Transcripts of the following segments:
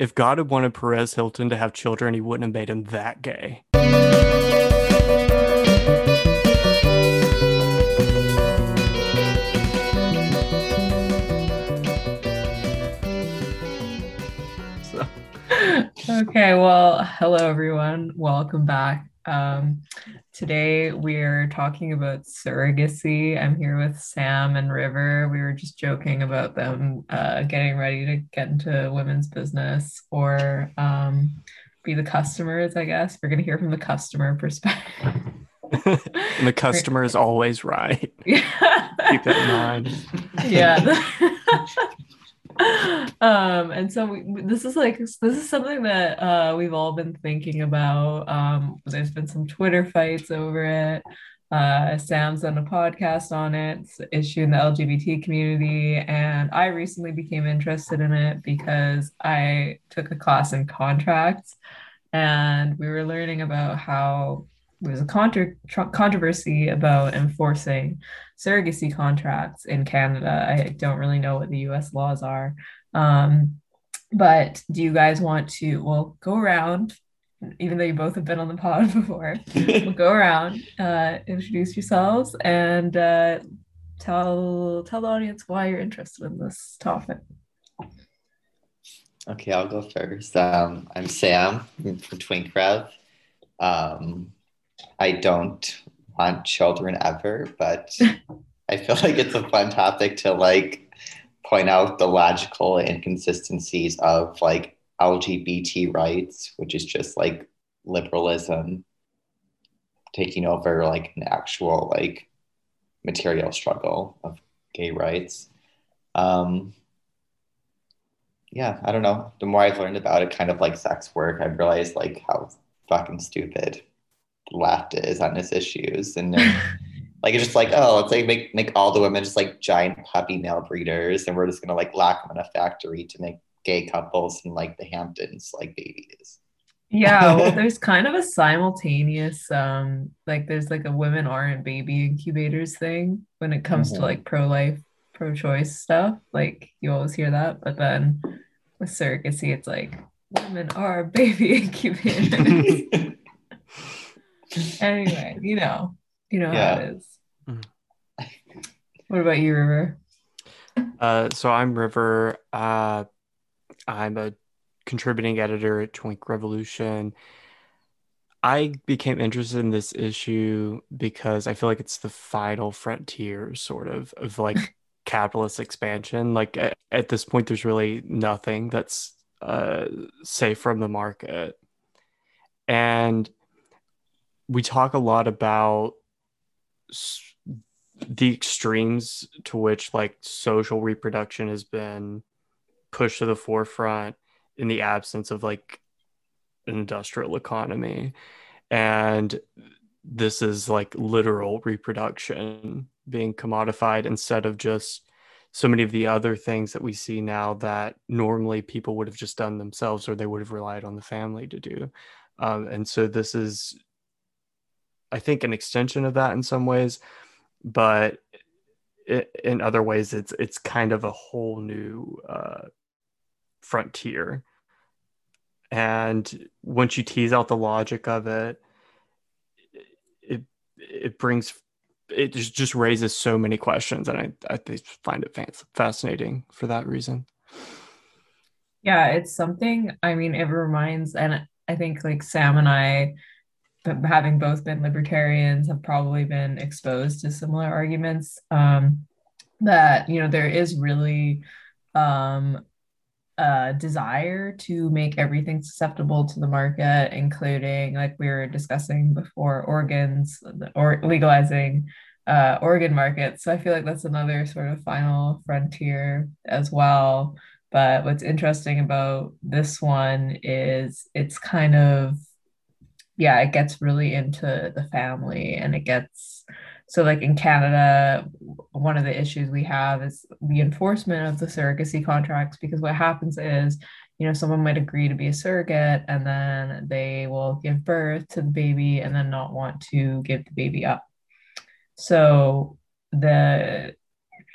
If God had wanted Perez Hilton to have children, he wouldn't have made him that gay. Okay, well, hello everyone. Welcome back. Um, today we're talking about surrogacy. I'm here with Sam and River. We were just joking about them uh, getting ready to get into women's business or um, be the customers, I guess. We're going to hear from the customer perspective. the customer is always right. Yeah. Keep that in mind. yeah. um and so we, this is like this is something that uh we've all been thinking about um there's been some twitter fights over it. Uh sam's done a podcast on it it's issue in the lgbt community and i recently became interested in it because i took a class in contracts and we were learning about how there's a contra- controversy about enforcing surrogacy contracts in Canada. I don't really know what the US laws are. Um, but do you guys want to, well, go around, even though you both have been on the pod before, we'll go around, uh, introduce yourselves, and uh, tell tell the audience why you're interested in this topic. Okay, I'll go first. Um, I'm Sam from Twink Rev. Um, I don't want children ever, but I feel like it's a fun topic to like point out the logical inconsistencies of like LGBT rights, which is just like liberalism taking over like an actual like material struggle of gay rights. Um, yeah, I don't know. The more I've learned about it, kind of like sex work, I've realized like how fucking stupid left is on his issues. And like it's just like oh let's like make make all the women just like giant puppy mill breeders. And we're just gonna like lock them in a factory to make gay couples and like the hamptons like babies. Yeah well there's kind of a simultaneous um like there's like a women aren't baby incubators thing when it comes mm-hmm. to like pro-life pro-choice stuff. Like you always hear that. But then with surrogacy it's like women are baby incubators anyway, you know, you know yeah. how it is. Mm-hmm. What about you, River? Uh, so I'm River. Uh, I'm a contributing editor at Twink Revolution. I became interested in this issue because I feel like it's the final frontier, sort of, of like capitalist expansion. Like at, at, this point, there's really nothing that's uh, safe from the market. And we talk a lot about the extremes to which like social reproduction has been pushed to the forefront in the absence of like an industrial economy. And this is like literal reproduction being commodified instead of just so many of the other things that we see now that normally people would have just done themselves or they would have relied on the family to do. Um, and so this is I think an extension of that in some ways, but it, in other ways, it's it's kind of a whole new uh, frontier. And once you tease out the logic of it, it it brings it just, just raises so many questions, and I I find it fascinating for that reason. Yeah, it's something. I mean, it reminds, and I think like Sam and I having both been libertarians have probably been exposed to similar arguments um, that you know there is really um, a desire to make everything susceptible to the market including like we were discussing before organs or legalizing uh, organ markets. So i feel like that's another sort of final frontier as well. But what's interesting about this one is it's kind of yeah, it gets really into the family and it gets so like in Canada, one of the issues we have is the enforcement of the surrogacy contracts because what happens is, you know, someone might agree to be a surrogate and then they will give birth to the baby and then not want to give the baby up. So the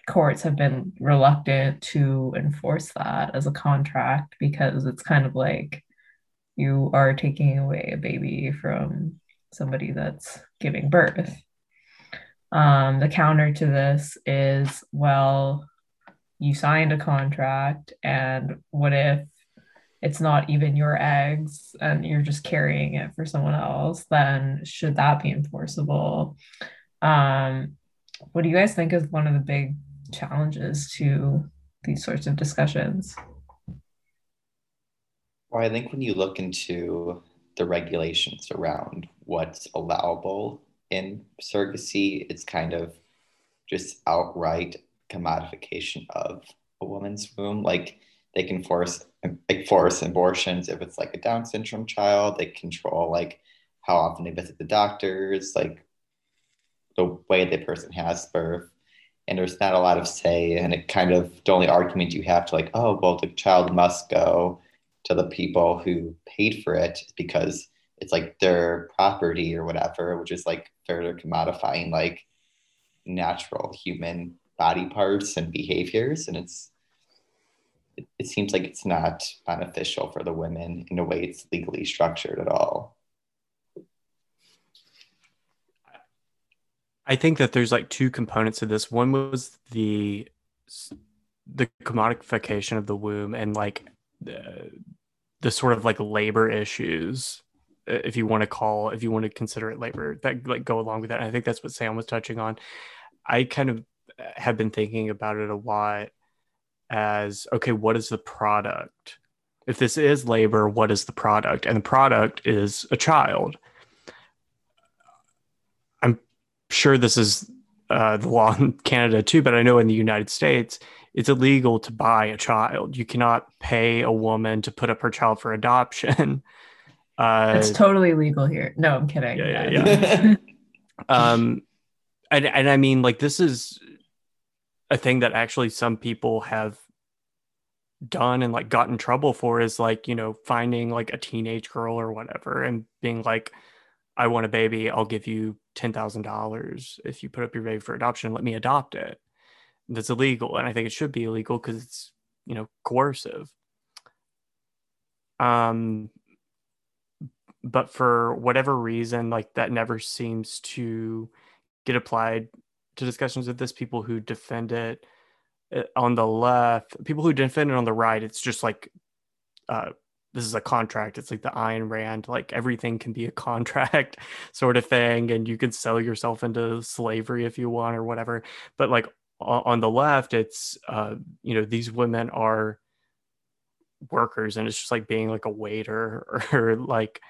courts have been reluctant to enforce that as a contract because it's kind of like you are taking away a baby from somebody that's giving birth. Um, the counter to this is well, you signed a contract, and what if it's not even your eggs and you're just carrying it for someone else? Then should that be enforceable? Um, what do you guys think is one of the big challenges to these sorts of discussions? Well, I think when you look into the regulations around what's allowable in surrogacy, it's kind of just outright commodification of a woman's womb. Like they can force like force abortions if it's like a Down syndrome child. They control like how often they visit the doctors, like the way the person has birth. And there's not a lot of say, and it kind of the only argument you have to like, oh well, the child must go to the people who paid for it because it's like their property or whatever, which is like further commodifying like natural human body parts and behaviors. And it's, it, it seems like it's not beneficial for the women in a way it's legally structured at all. I think that there's like two components to this. One was the the commodification of the womb and like the, sort of like labor issues if you want to call if you want to consider it labor that like go along with that. And i think that's what sam was touching on. I kind of have been thinking about it a lot as okay what is the product? If this is labor what is the product? And the product is a child. I'm sure this is uh, the law in canada too but i know in the united states it's illegal to buy a child. You cannot pay a woman to put up her child for adoption. Uh, it's totally legal here. No, I'm kidding. Yeah, yeah, yeah. um, and and I mean, like this is a thing that actually some people have done and like got in trouble for is like you know finding like a teenage girl or whatever and being like, I want a baby. I'll give you ten thousand dollars if you put up your baby for adoption. Let me adopt it that's illegal and i think it should be illegal because it's you know coercive. Um but for whatever reason like that never seems to get applied to discussions with this. People who defend it uh, on the left people who defend it on the right it's just like uh this is a contract. It's like the Ayn Rand like everything can be a contract sort of thing and you can sell yourself into slavery if you want or whatever. But like on the left it's uh, you know these women are workers and it's just like being like a waiter or like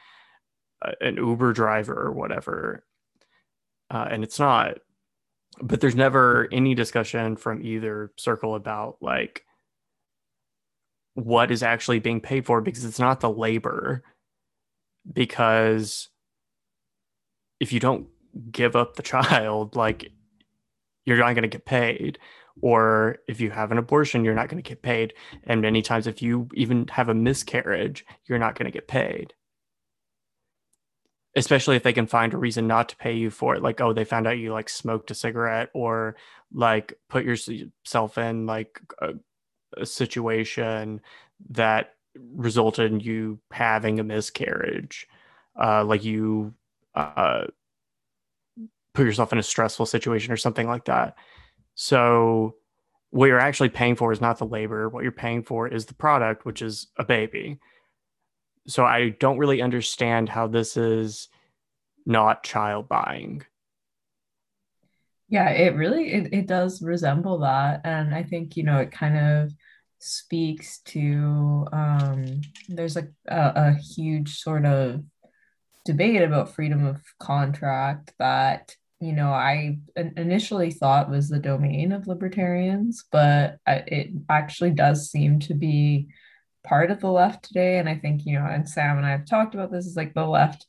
an uber driver or whatever. Uh, and it's not but there's never any discussion from either circle about like what is actually being paid for because it's not the labor. Because if you don't give up the child like you're not going to get paid or if you have an abortion you're not going to get paid. And many times if you even have a miscarriage you're not going to get paid. Especially if they can find a reason not to pay you for it like oh they found out you like smoked a cigarette or like put yourself in like a, a situation that resulted in you having a miscarriage. Uh, like you uh, put yourself in a stressful situation or something like that. So what you're actually paying for is not the labor. What you're paying for is the product, which is a baby. So I don't really understand how this is not child buying. Yeah, it really it, it does resemble that. And I think, you know, it kind of speaks to um there's like a, a huge sort of debate about freedom of contract that you know, I initially thought was the domain of libertarians, but it actually does seem to be part of the left today. And I think, you know, and Sam and I have talked about this is like the left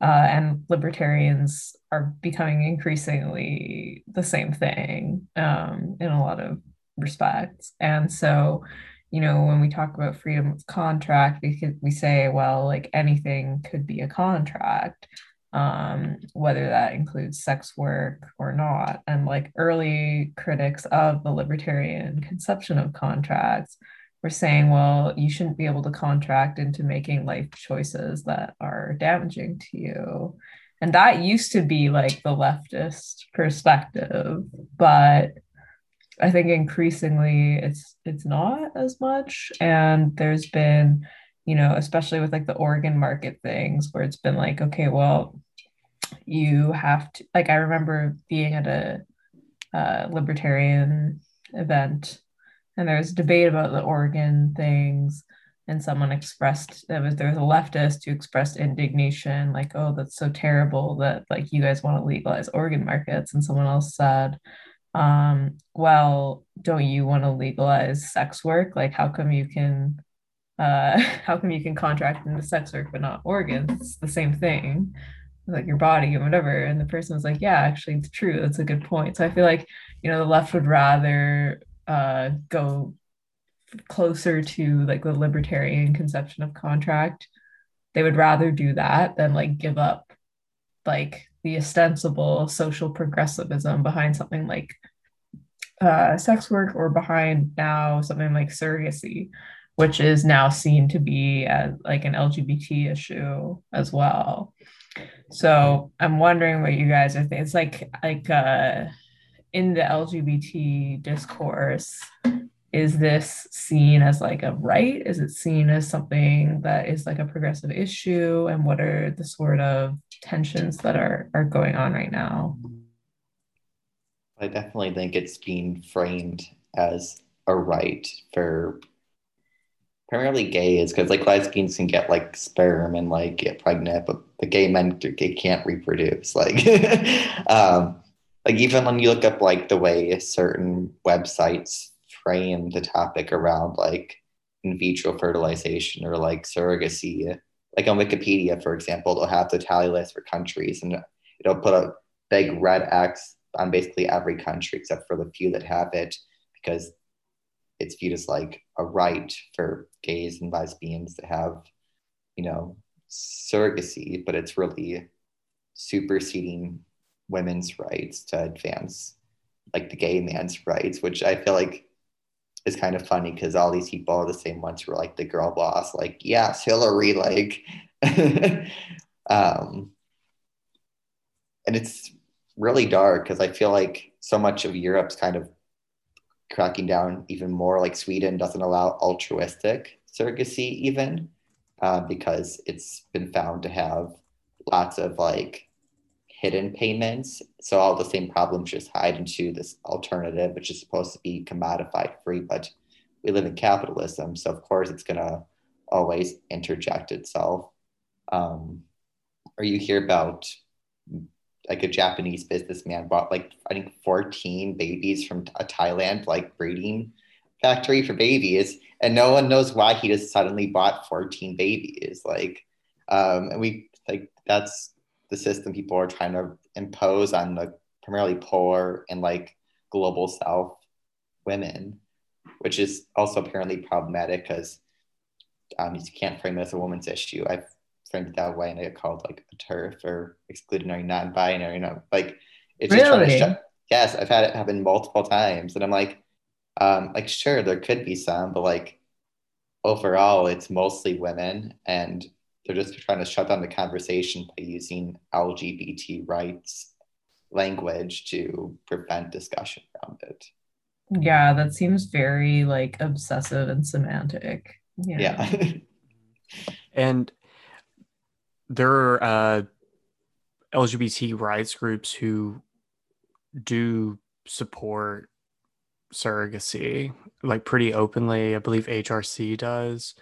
uh, and libertarians are becoming increasingly the same thing um, in a lot of respects. And so, you know, when we talk about freedom of contract, we could we say, well, like anything could be a contract. Um, whether that includes sex work or not. And like early critics of the libertarian conception of contracts were saying, well, you shouldn't be able to contract into making life choices that are damaging to you. And that used to be like the leftist perspective, but I think increasingly it's it's not as much. And there's been you know, especially with like the organ market things where it's been like, okay, well, you have to, like, I remember being at a uh, libertarian event and there was debate about the organ things. And someone expressed there was there was a leftist who expressed indignation, like, oh, that's so terrible that like you guys want to legalize organ markets. And someone else said, um, well, don't you want to legalize sex work? Like, how come you can uh, how come you can contract into sex work but not organs? It's the same thing, like your body and whatever. And the person was like, yeah, actually, it's true. That's a good point. So I feel like, you know, the left would rather uh, go closer to like the libertarian conception of contract. They would rather do that than like give up like the ostensible social progressivism behind something like uh, sex work or behind now something like surrogacy which is now seen to be as like an LGBT issue as well. So I'm wondering what you guys are thinking. It's like like uh, in the LGBT discourse, is this seen as like a right? Is it seen as something that is like a progressive issue? And what are the sort of tensions that are are going on right now? I definitely think it's being framed as a right for primarily gay is because like lesbians can get like sperm and like get pregnant, but the gay men they can't reproduce. Like, um, like even when you look up like the way certain websites frame the topic around like in vitro fertilization or like surrogacy, like on Wikipedia, for example, they'll have the tally list for countries and it'll put a big red X on basically every country except for the few that have it because it's viewed as like a right for gays and lesbians to have, you know, surrogacy, but it's really superseding women's rights to advance like the gay man's rights, which I feel like is kind of funny because all these people are the same ones who are like the girl boss, like, yes, Hillary, like um and it's really dark because I feel like so much of Europe's kind of cracking down even more. Like Sweden doesn't allow altruistic surrogacy even uh, because it's been found to have lots of like hidden payments. So all the same problems just hide into this alternative, which is supposed to be commodified free, but we live in capitalism, so of course it's gonna always interject itself. Um, or you hear about like a Japanese businessman bought like I think 14 babies from a Thailand like breeding factory for babies, and no one knows why he just suddenly bought 14 babies. Like, um, and we like that's the system people are trying to impose on the primarily poor and like global South women, which is also apparently problematic because um, you can't frame it as a woman's issue. I've framed it that way and I get called like a TERF or exclusionary non-binary. You know, like it's just trying to shut. Yes, I've had it happen multiple times, and I'm like, um, like sure, there could be some, but like overall, it's mostly women, and they're just trying to shut down the conversation by using LGBT rights language to prevent discussion around it. Yeah, that seems very like obsessive and semantic. Yeah. yeah. and there are uh, LGBT rights groups who do support surrogacy, like pretty openly. I believe HRC does.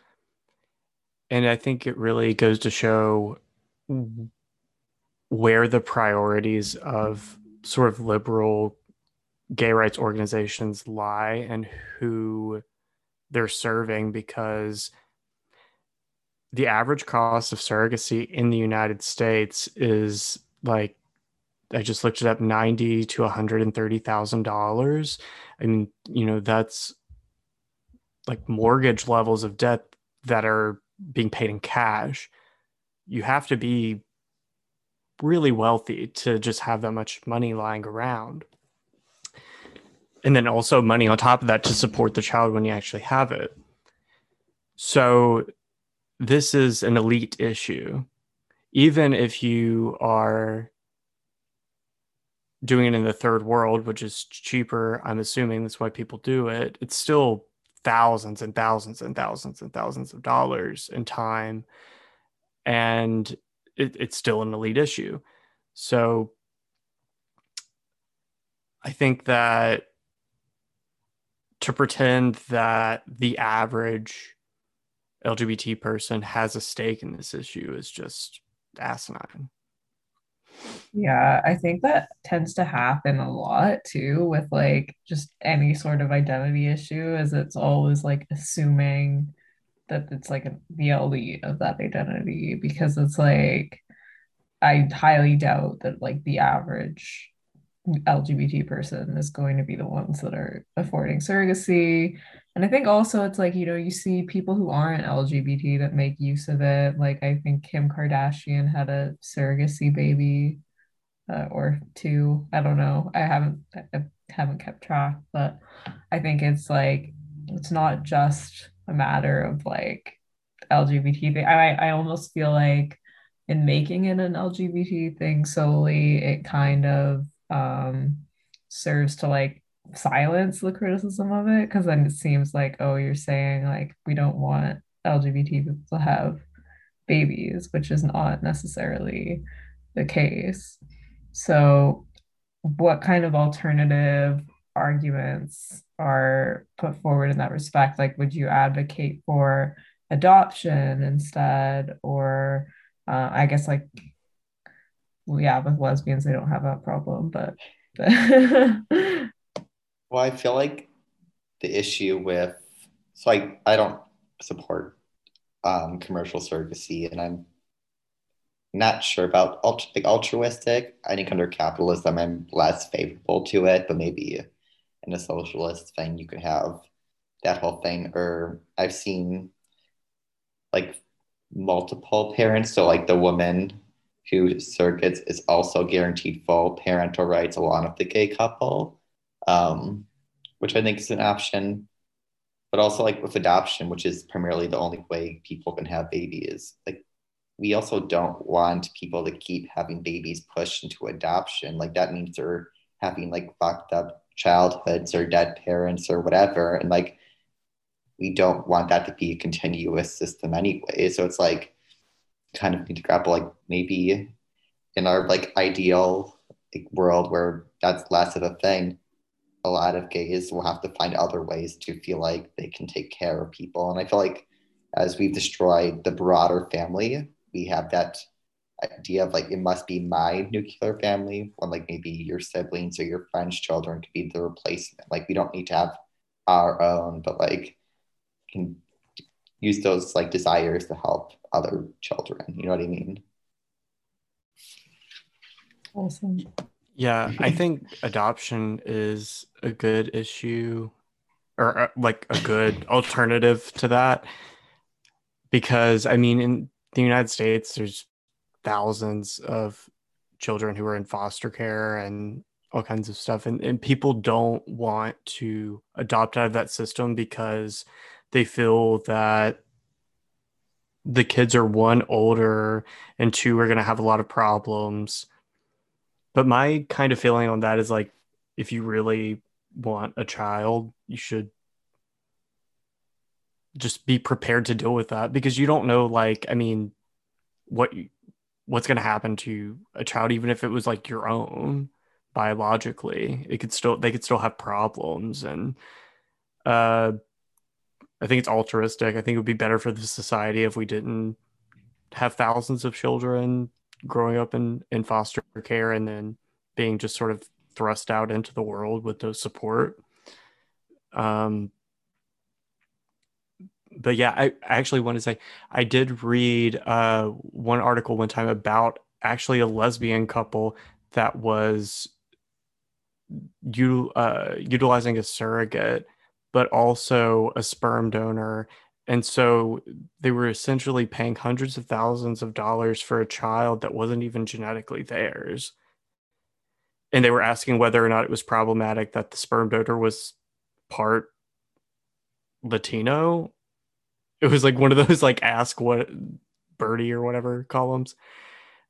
And I think it really goes to show where the priorities of sort of liberal gay rights organizations lie and who they're serving because the average cost of surrogacy in the United States is like I just looked it up, ninety to one hundred and thirty thousand dollars. I mean, you know, that's like mortgage levels of debt that are being paid in cash. You have to be really wealthy to just have that much money lying around. And then also money on top of that to support the child when you actually have it. So this is an elite issue. Even if you are doing it in the third world, which is cheaper, I'm assuming that's why people do it, it's still thousands and thousands and thousands and thousands of dollars in time. And it, it's still an elite issue. So I think that to pretend that the average LGBT person has a stake in this issue is just asinine. Yeah, I think that tends to happen a lot too with like just any sort of identity issue, as it's always like assuming that it's like the elite of that identity because it's like I highly doubt that like the average LGBT person is going to be the ones that are affording surrogacy. And I think also it's like, you know, you see people who aren't LGBT that make use of it. Like I think Kim Kardashian had a surrogacy baby uh, or two. I don't know. I haven't I haven't kept track, but I think it's like it's not just a matter of like LGBT. I I almost feel like in making it an LGBT thing solely, it kind of um, serves to like silence the criticism of it because then it seems like oh you're saying like we don't want lgbt people to have babies which is not necessarily the case so what kind of alternative arguments are put forward in that respect like would you advocate for adoption instead or uh, i guess like well, yeah, with lesbians, they don't have that problem, but. but well, I feel like the issue with, so I, I don't support um, commercial surrogacy, and I'm not sure about like altruistic. I think under capitalism, I'm less favorable to it, but maybe in a socialist thing, you could have that whole thing. Or I've seen like multiple parents, so like the woman who surrogates is also guaranteed full parental rights along with the gay couple, um, which I think is an option. But also, like with adoption, which is primarily the only way people can have babies, like we also don't want people to keep having babies pushed into adoption. Like that means they're having like fucked up childhoods or dead parents or whatever. And like we don't want that to be a continuous system anyway. So it's like kind of need to grapple like maybe in our like ideal like, world where that's less of a thing a lot of gays will have to find other ways to feel like they can take care of people and i feel like as we've destroyed the broader family we have that idea of like it must be my nuclear family when like maybe your siblings or your friends children could be the replacement like we don't need to have our own but like can use those like desires to help other children. You know what I mean? Awesome. Yeah, I think adoption is a good issue or uh, like a good alternative to that because I mean in the United States there's thousands of children who are in foster care and all kinds of stuff and, and people don't want to adopt out of that system because they feel that the kids are one older and two are going to have a lot of problems. But my kind of feeling on that is like if you really want a child, you should just be prepared to deal with that because you don't know like I mean what what's going to happen to a child even if it was like your own biologically. It could still they could still have problems and uh I think it's altruistic. I think it would be better for the society if we didn't have thousands of children growing up in, in foster care and then being just sort of thrust out into the world with no support. Um, but yeah, I, actually want to say I did read uh, one article one time about actually a lesbian couple that was you uh, utilizing a surrogate but also a sperm donor and so they were essentially paying hundreds of thousands of dollars for a child that wasn't even genetically theirs. And they were asking whether or not it was problematic that the sperm donor was part latino. It was like one of those like ask what birdie or whatever columns.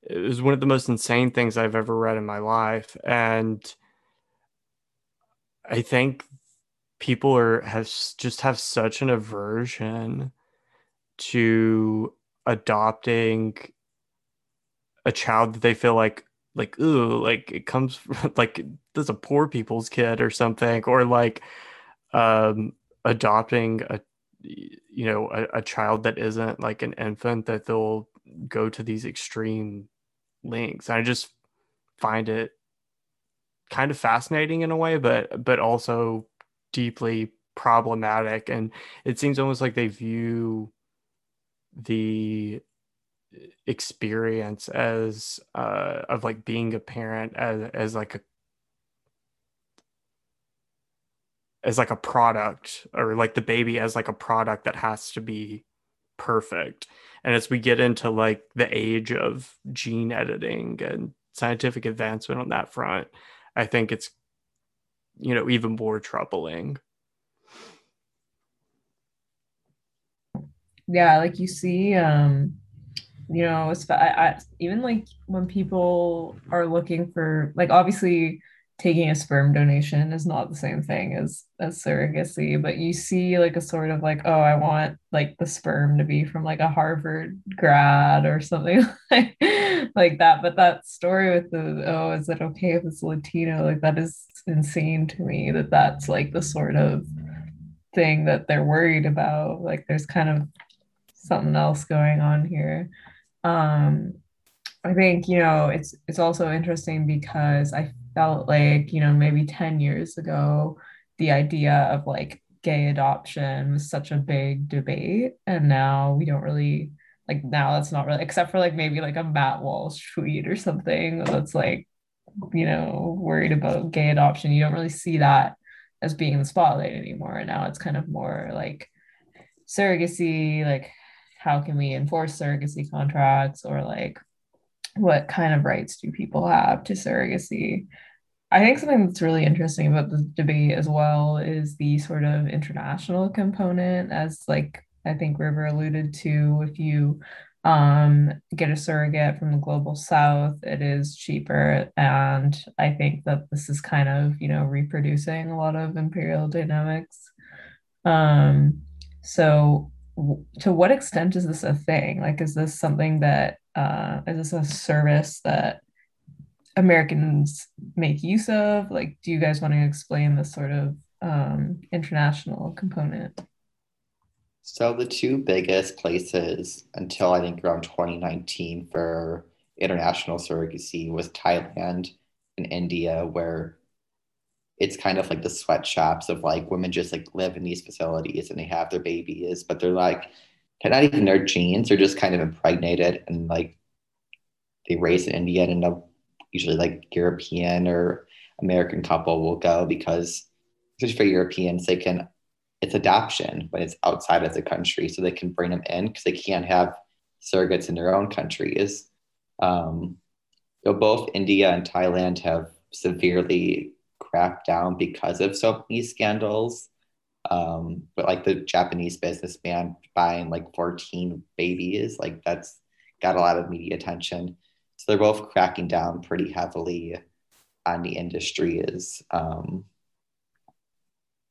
It was one of the most insane things i've ever read in my life. And i think people are have just have such an aversion to adopting a child that they feel like like ooh like it comes like there's a poor people's kid or something or like um adopting a you know a, a child that isn't like an infant that they'll go to these extreme lengths. I just find it kind of fascinating in a way but but also deeply problematic and it seems almost like they view the experience as uh of like being a parent as as like a as like a product or like the baby as like a product that has to be perfect. And as we get into like the age of gene editing and scientific advancement on that front i think it's you know even more troubling. Yeah like you see um you know I, I, even like when people are looking for like obviously taking a sperm donation is not the same thing as as surrogacy but you see like a sort of like oh i want like the sperm to be from like a harvard grad or something like, like that but that story with the oh is it okay if it's latino? Like that is insane to me that that's like the sort of thing that they're worried about like there's kind of something else going on here um i think you know it's it's also interesting because i felt like, you know, maybe 10 years ago, the idea of like gay adoption was such a big debate. And now we don't really like now that's not really except for like maybe like a Matt Walsh tweet or something that's like, you know, worried about gay adoption. You don't really see that as being in the spotlight anymore. And now it's kind of more like surrogacy, like how can we enforce surrogacy contracts or like what kind of rights do people have to surrogacy I think something that's really interesting about the debate as well is the sort of international component, as like I think River alluded to. If you um, get a surrogate from the global south, it is cheaper. And I think that this is kind of, you know, reproducing a lot of imperial dynamics. Um, so, w- to what extent is this a thing? Like, is this something that, uh, is this a service that Americans make use of? Like, do you guys want to explain the sort of um, international component? So the two biggest places until I think around 2019 for international surrogacy was Thailand and India, where it's kind of like the sweatshops of like women just like live in these facilities and they have their babies, but they're like they're not even their genes, they're just kind of impregnated and like they raise in India and end up usually like European or American couple will go because especially for Europeans, they can it's adoption when it's outside of the country, so they can bring them in because they can't have surrogates in their own countries. Um, so both India and Thailand have severely cracked down because of so many scandals. Um, but like the Japanese businessman buying like 14 babies, like that's got a lot of media attention. So they're both cracking down pretty heavily on the industry. Is um,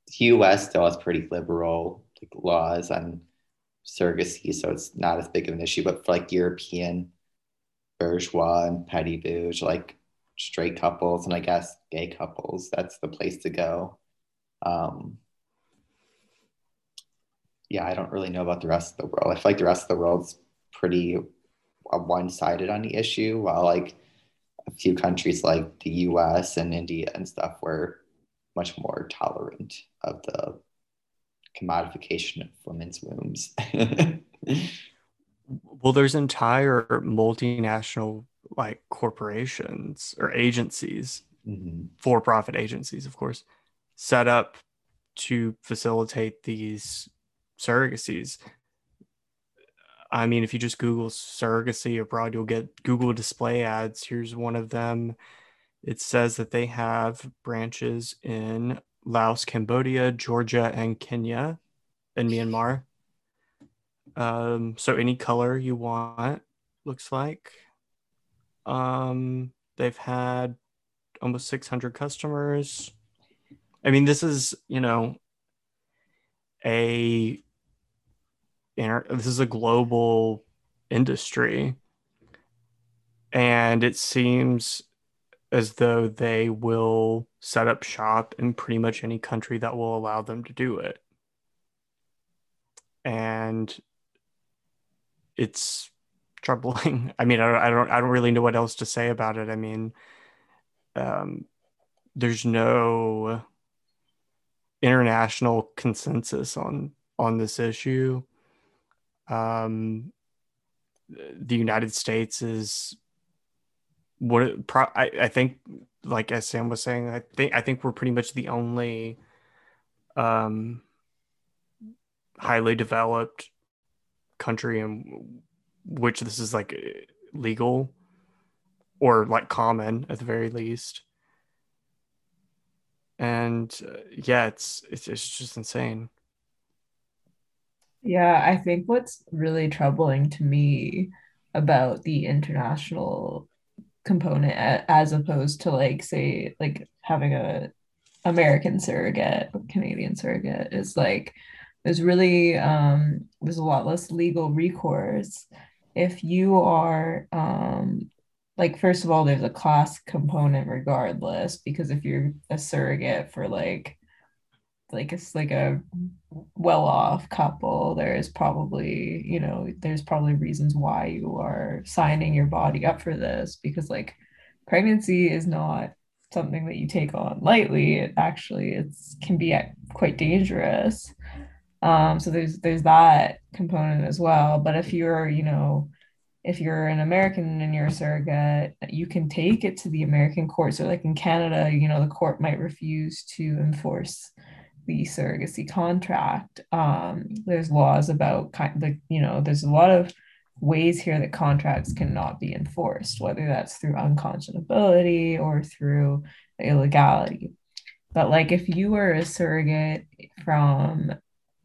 the U.S. still has pretty liberal like, laws on surrogacy, so it's not as big of an issue. But for like European bourgeois and petty bourge, like straight couples and I guess gay couples, that's the place to go. Um, yeah, I don't really know about the rest of the world. I feel like the rest of the world's pretty one-sided on the issue while like a few countries like the us and india and stuff were much more tolerant of the commodification of women's wombs well there's entire multinational like corporations or agencies mm-hmm. for-profit agencies of course set up to facilitate these surrogacies I mean, if you just Google surrogacy abroad, you'll get Google display ads. Here's one of them. It says that they have branches in Laos, Cambodia, Georgia, and Kenya, and Myanmar. Um, so any color you want, looks like. Um, they've had almost 600 customers. I mean, this is, you know, a this is a global industry and it seems as though they will set up shop in pretty much any country that will allow them to do it. And it's troubling. I mean I don't, I don't i don't really know what else to say about it. I mean um, there's no international consensus on on this issue. Um, the United States is what pro- I, I think like as Sam was saying, I think I think we're pretty much the only um, highly developed country in which this is like legal or like common at the very least. And uh, yeah it's, it's it's just insane. Yeah i think what's really troubling to me about the international component as opposed to like say like having a american surrogate or canadian surrogate is like there's really um there's a lot less legal recourse. If you are um like first of all there's a class component regardless because if you're a surrogate for like like it's like a well-off couple. There's probably you know there's probably reasons why you are signing your body up for this because like pregnancy is not something that you take on lightly. It actually it's can be quite dangerous. Um so there's there's that component as well. But if you're you know if you're an American and you're a surrogate, you can take it to the American court. So, like in Canada, you know, the court might refuse to enforce the surrogacy contract. Um, there's laws about kind of, you know, there's a lot of ways here that contracts cannot be enforced, whether that's through unconscionability or through illegality. But like if you were a surrogate from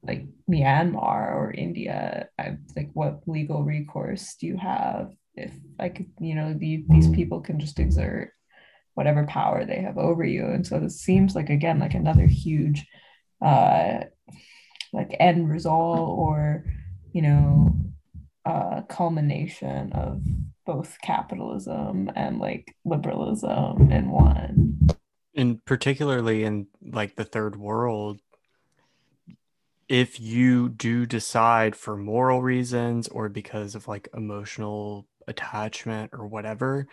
like Myanmar or India, I, like what legal recourse do you have if like you know the, these people can just exert whatever power they have over you, and so this seems like again like another huge uh like end result or you know uh culmination of both capitalism and like liberalism in one. And particularly in like the third world if you do decide for moral reasons or because of like emotional attachment or whatever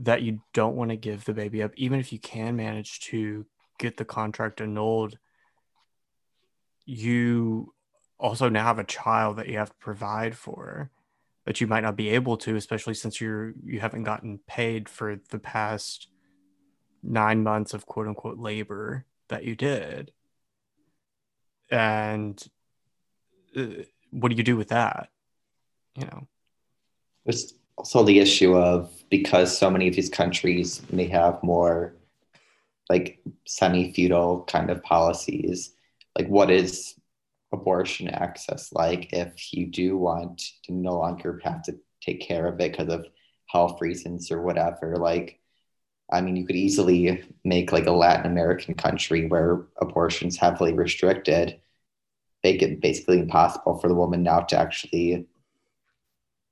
that you don't want to give the baby up, even if you can manage to get the contract annulled, you also now have a child that you have to provide for that you might not be able to, especially since you're you haven't gotten paid for the past nine months of quote unquote labor that you did. And uh, what do you do with that? You know? There's also the issue of because so many of these countries may have more like semi-feudal kind of policies like what is abortion access like if you do want to no longer have to take care of it because of health reasons or whatever like I mean, you could easily make like a Latin American country where abortion's heavily restricted, make it basically impossible for the woman now to actually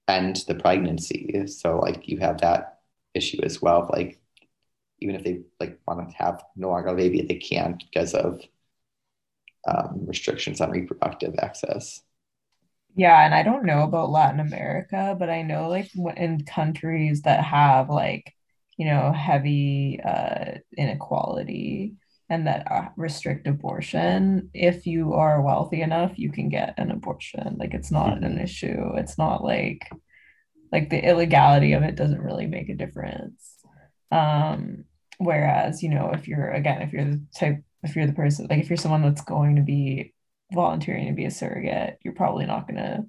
end the pregnancy. So like you have that issue as well. Like even if they like want to have no longer a baby, they can't because of um, restrictions on reproductive access. Yeah, and I don't know about Latin America, but I know like in countries that have like you know, heavy uh, inequality and that uh, restrict abortion. If you are wealthy enough, you can get an abortion. Like it's not an issue. It's not like like the illegality of it doesn't really make a difference. Um, whereas, you know, if you're again, if you're the type, if you're the person, like if you're someone that's going to be volunteering to be a surrogate, you're probably not going to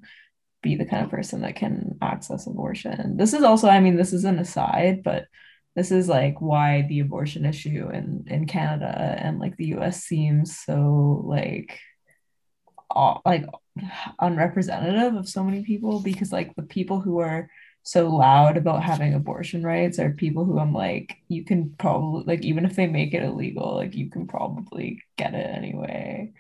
be the kind of person that can access abortion. This is also, I mean, this is an aside, but this is like why the abortion issue in in Canada and like the US seems so like like unrepresentative of so many people because like the people who are so loud about having abortion rights are people who I'm like you can probably like even if they make it illegal like you can probably get it anyway.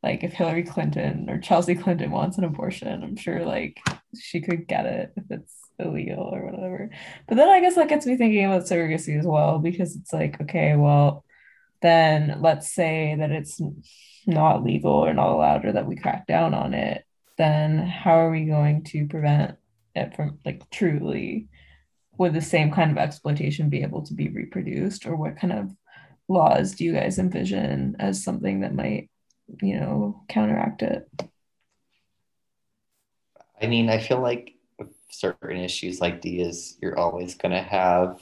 Like if Hillary Clinton or Chelsea Clinton wants an abortion I'm sure like she could get it if it's illegal or whatever. But then I guess that gets me thinking about surrogacy as well because it's like okay well then let's say that it's not legal or not allowed or that we crack down on it, then how are we going to prevent it from like truly would the same kind of exploitation be able to be reproduced? Or what kind of laws do you guys envision as something that might you know counteract it? I mean i feel like certain issues like these you're always going to have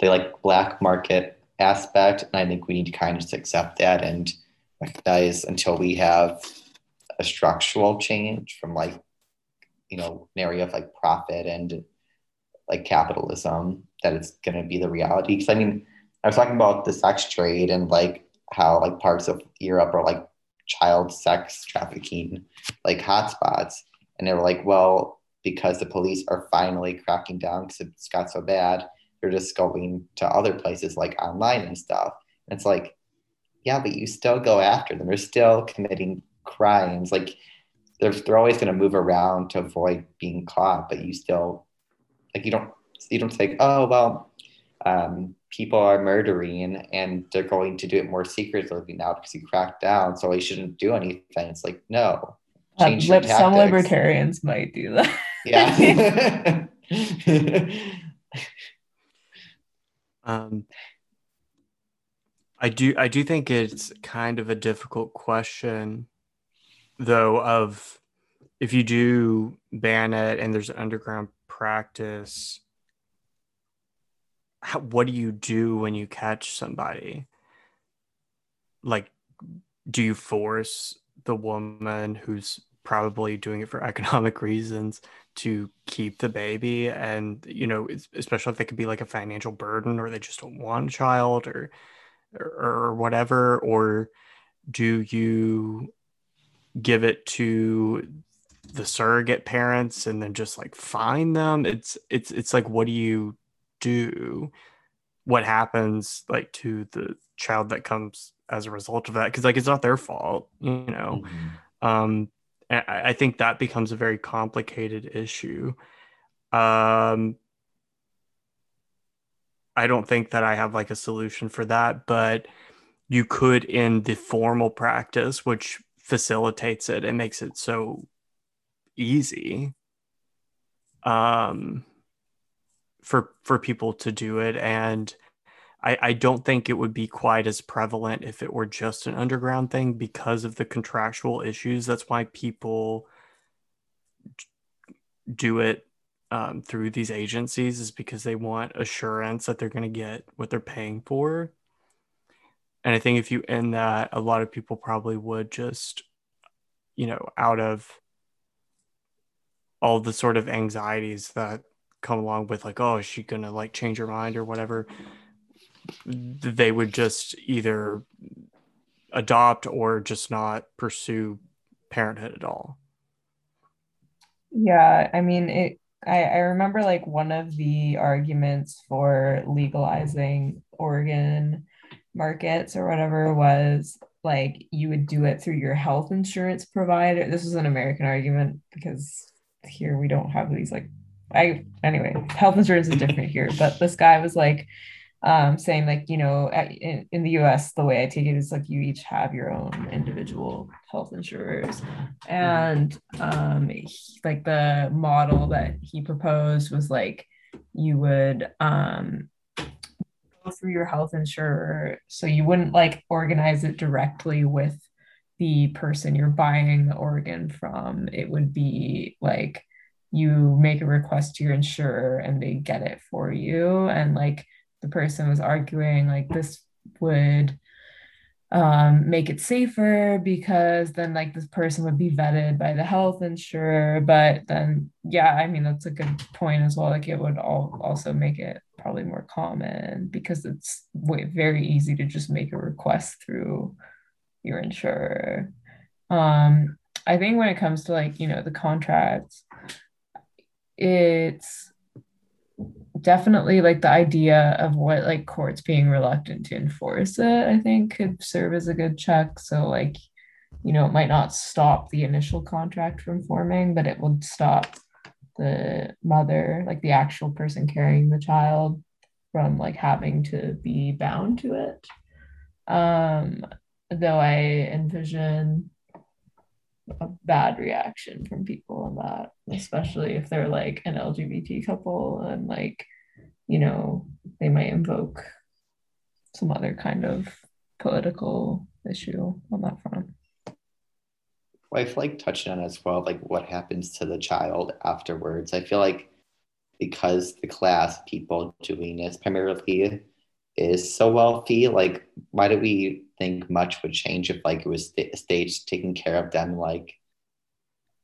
the like black market aspect and i think we need to kind of just accept that and recognize until we have a structural change from like you know an area of like profit and like capitalism that it's going to be the reality because i mean i was talking about the sex trade and like how like parts of europe are like child sex trafficking like hotspots and they were like well because the police are finally cracking down because it's got so bad they're just going to other places like online and stuff and it's like yeah, but you still go after them. They're still committing crimes. Like they're, they're always going to move around to avoid being caught, but you still, like, you don't, you don't say, oh, well, um, people are murdering and they're going to do it more secretly now because you cracked down. So we shouldn't do anything. It's like, no. Uh, some libertarians might do that. yeah. um, I do I do think it's kind of a difficult question though of if you do ban it and there's an underground practice how, what do you do when you catch somebody? Like do you force the woman who's probably doing it for economic reasons to keep the baby? And you know especially if it could be like a financial burden or they just don't want a child or or whatever or do you give it to the surrogate parents and then just like find them? It's it's it's like what do you do? What happens like to the child that comes as a result of that? Because like it's not their fault you know? Mm-hmm. um I, I think that becomes a very complicated issue. Um I don't think that I have like a solution for that, but you could in the formal practice, which facilitates it and makes it so easy um, for for people to do it. And I, I don't think it would be quite as prevalent if it were just an underground thing because of the contractual issues. That's why people do it um, through these agencies is because they want assurance that they're going to get what they're paying for. And I think if you end that, a lot of people probably would just, you know, out of all the sort of anxieties that come along with, like, oh, is she going to like change her mind or whatever? They would just either adopt or just not pursue parenthood at all. Yeah, I mean, it I, I remember like one of the arguments for legalizing organ markets or whatever was like you would do it through your health insurance provider. This was an American argument because here we don't have these like I anyway, health insurance is different here, but this guy was like um, saying like you know in, in the us the way i take it is like you each have your own individual health insurers and um, he, like the model that he proposed was like you would um, through your health insurer so you wouldn't like organize it directly with the person you're buying the organ from it would be like you make a request to your insurer and they get it for you and like the person was arguing like this would um, make it safer because then like this person would be vetted by the health insurer. But then, yeah, I mean, that's a good point as well. Like it would all also make it probably more common because it's very easy to just make a request through your insurer. Um, I think when it comes to like, you know, the contracts, it's definitely like the idea of what like courts being reluctant to enforce it, I think could serve as a good check. So like, you know, it might not stop the initial contract from forming, but it would stop the mother, like the actual person carrying the child, from like having to be bound to it. Um, though I envision a bad reaction from people on that, especially if they're like an LGBT couple and like, you know, they might invoke some other kind of political issue on that front. I feel like touched on as well, like what happens to the child afterwards. I feel like because the class people doing this primarily is so wealthy, like why do we think much would change if like it was st- states taking care of them like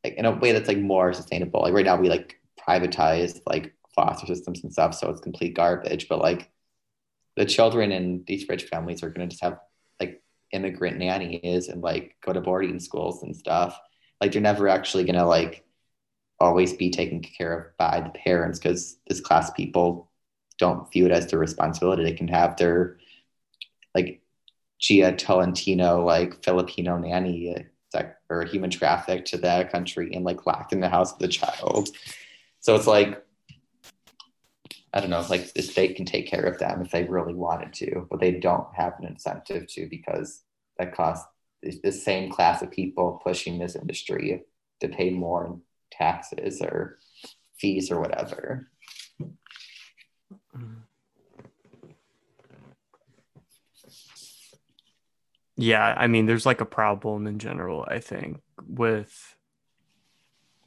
like in a way that's like more sustainable. Like right now we like privatize like foster systems and stuff, so it's complete garbage. But like the children in these rich families are gonna just have immigrant nannies and like go to boarding schools and stuff. Like they're never actually gonna like always be taken care of by the parents because this class people don't view it as their responsibility. They can have their like Jia Tolentino, like Filipino nanny, uh, or human trafficked to that country and like locked in the house with the child. So it's like, I don't know, like the state can take care of them if they really wanted to, but they don't have an incentive to because that costs the same class of people pushing this industry to pay more in taxes or fees or whatever. Yeah, I mean, there's like a problem in general, I think, with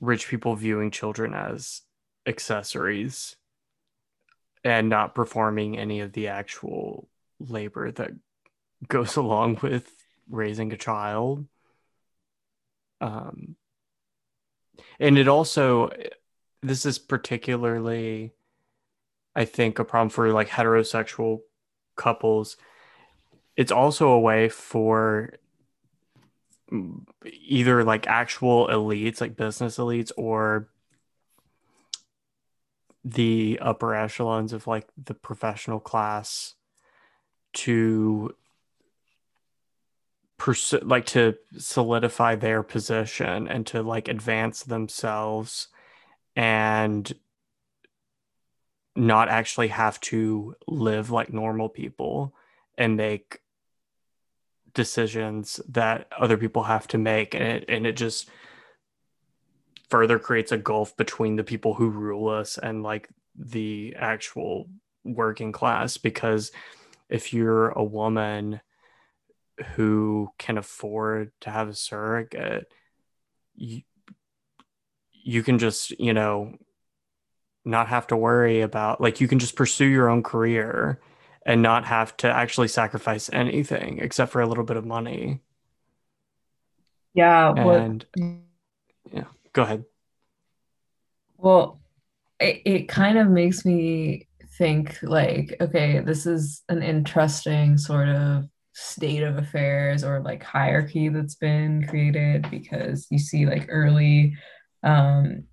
rich people viewing children as accessories and not performing any of the actual labor that goes along with raising a child. Um, and it also, this is particularly, I think, a problem for like heterosexual couples it's also a way for either like actual elites like business elites or the upper echelons of like the professional class to like to solidify their position and to like advance themselves and not actually have to live like normal people and make decisions that other people have to make. And it and it just further creates a gulf between the people who rule us and like the actual working class. Because if you're a woman who can afford to have a surrogate you, you can just you know not have to worry about like you can just pursue your own career and not have to actually sacrifice anything except for a little bit of money. Yeah. And what, yeah, go ahead. Well, it, it kind of makes me think like, okay, this is an interesting sort of state of affairs or like hierarchy that's been created because you see like early um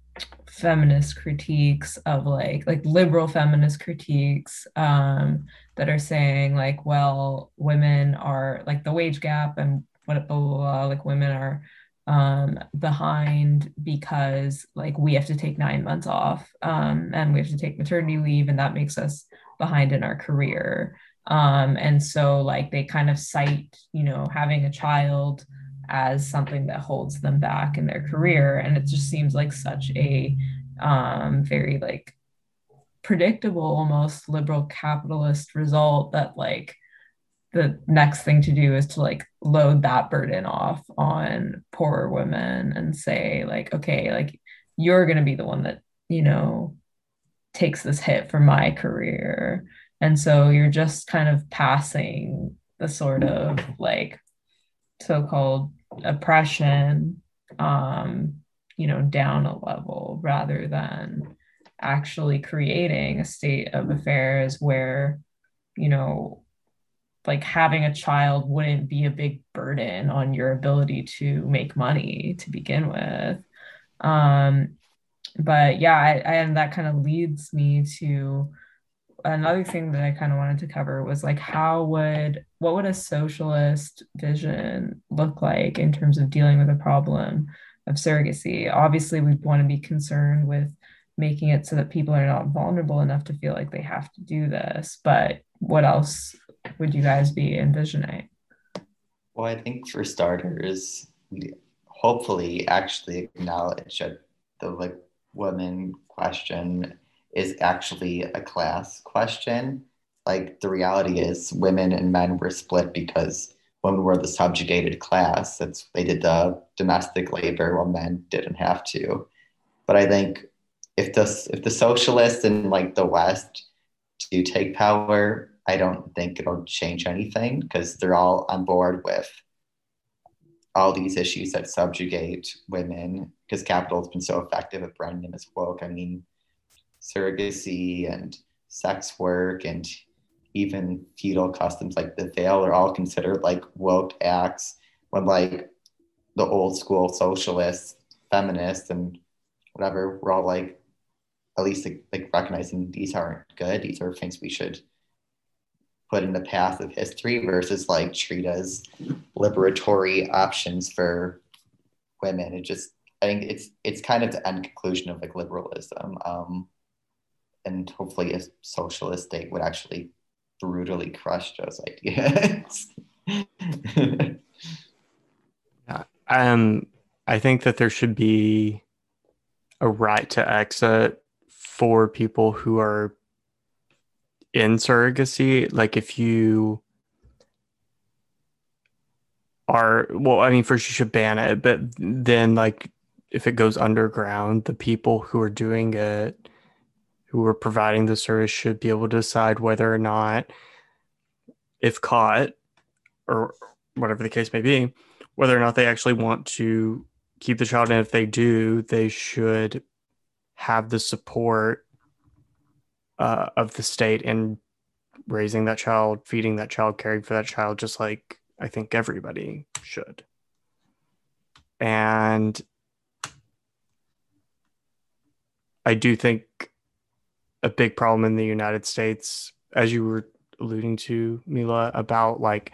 feminist critiques of like like liberal feminist critiques um that are saying like well women are like the wage gap and what blah, blah, blah, like women are um behind because like we have to take nine months off um and we have to take maternity leave and that makes us behind in our career um and so like they kind of cite you know having a child as something that holds them back in their career. And it just seems like such a um, very like predictable almost liberal capitalist result that like the next thing to do is to like load that burden off on poorer women and say like okay like you're going to be the one that you know takes this hit for my career and so you're just kind of passing the sort of like so-called oppression um you know down a level rather than actually creating a state of affairs where you know like having a child wouldn't be a big burden on your ability to make money to begin with. Um but yeah I, I, and that kind of leads me to another thing that i kind of wanted to cover was like how would what would a socialist vision look like in terms of dealing with the problem of surrogacy? Obviously we want to be concerned with making it so that people are not vulnerable enough to feel like they have to do this but what else would you guys be envisioning? Well i think for starters we hopefully actually acknowledge that the like woman question is actually a class question. Like the reality is, women and men were split because women were the subjugated class. That's they did the domestic labor while men didn't have to. But I think if the if the socialists in like the West do take power, I don't think it'll change anything because they're all on board with all these issues that subjugate women because capital has been so effective at branding them as woke. I mean, surrogacy and sex work and even feudal customs like the veil are all considered like woke acts when like the old school socialists, feminists, and whatever were all like at least like, like recognizing these aren't good. These are things we should put in the path of history versus like treat as liberatory options for women. It just I think it's it's kind of the end conclusion of like liberalism. Um, and hopefully a socialist state would actually brutally crush those ideas. yeah. Um I think that there should be a right to exit for people who are in surrogacy like if you are well i mean first you should ban it but then like if it goes underground the people who are doing it who are providing the service should be able to decide whether or not if caught or whatever the case may be whether or not they actually want to keep the child and if they do they should have the support uh, of the state in raising that child, feeding that child, caring for that child, just like I think everybody should. And I do think a big problem in the United States, as you were alluding to, Mila, about like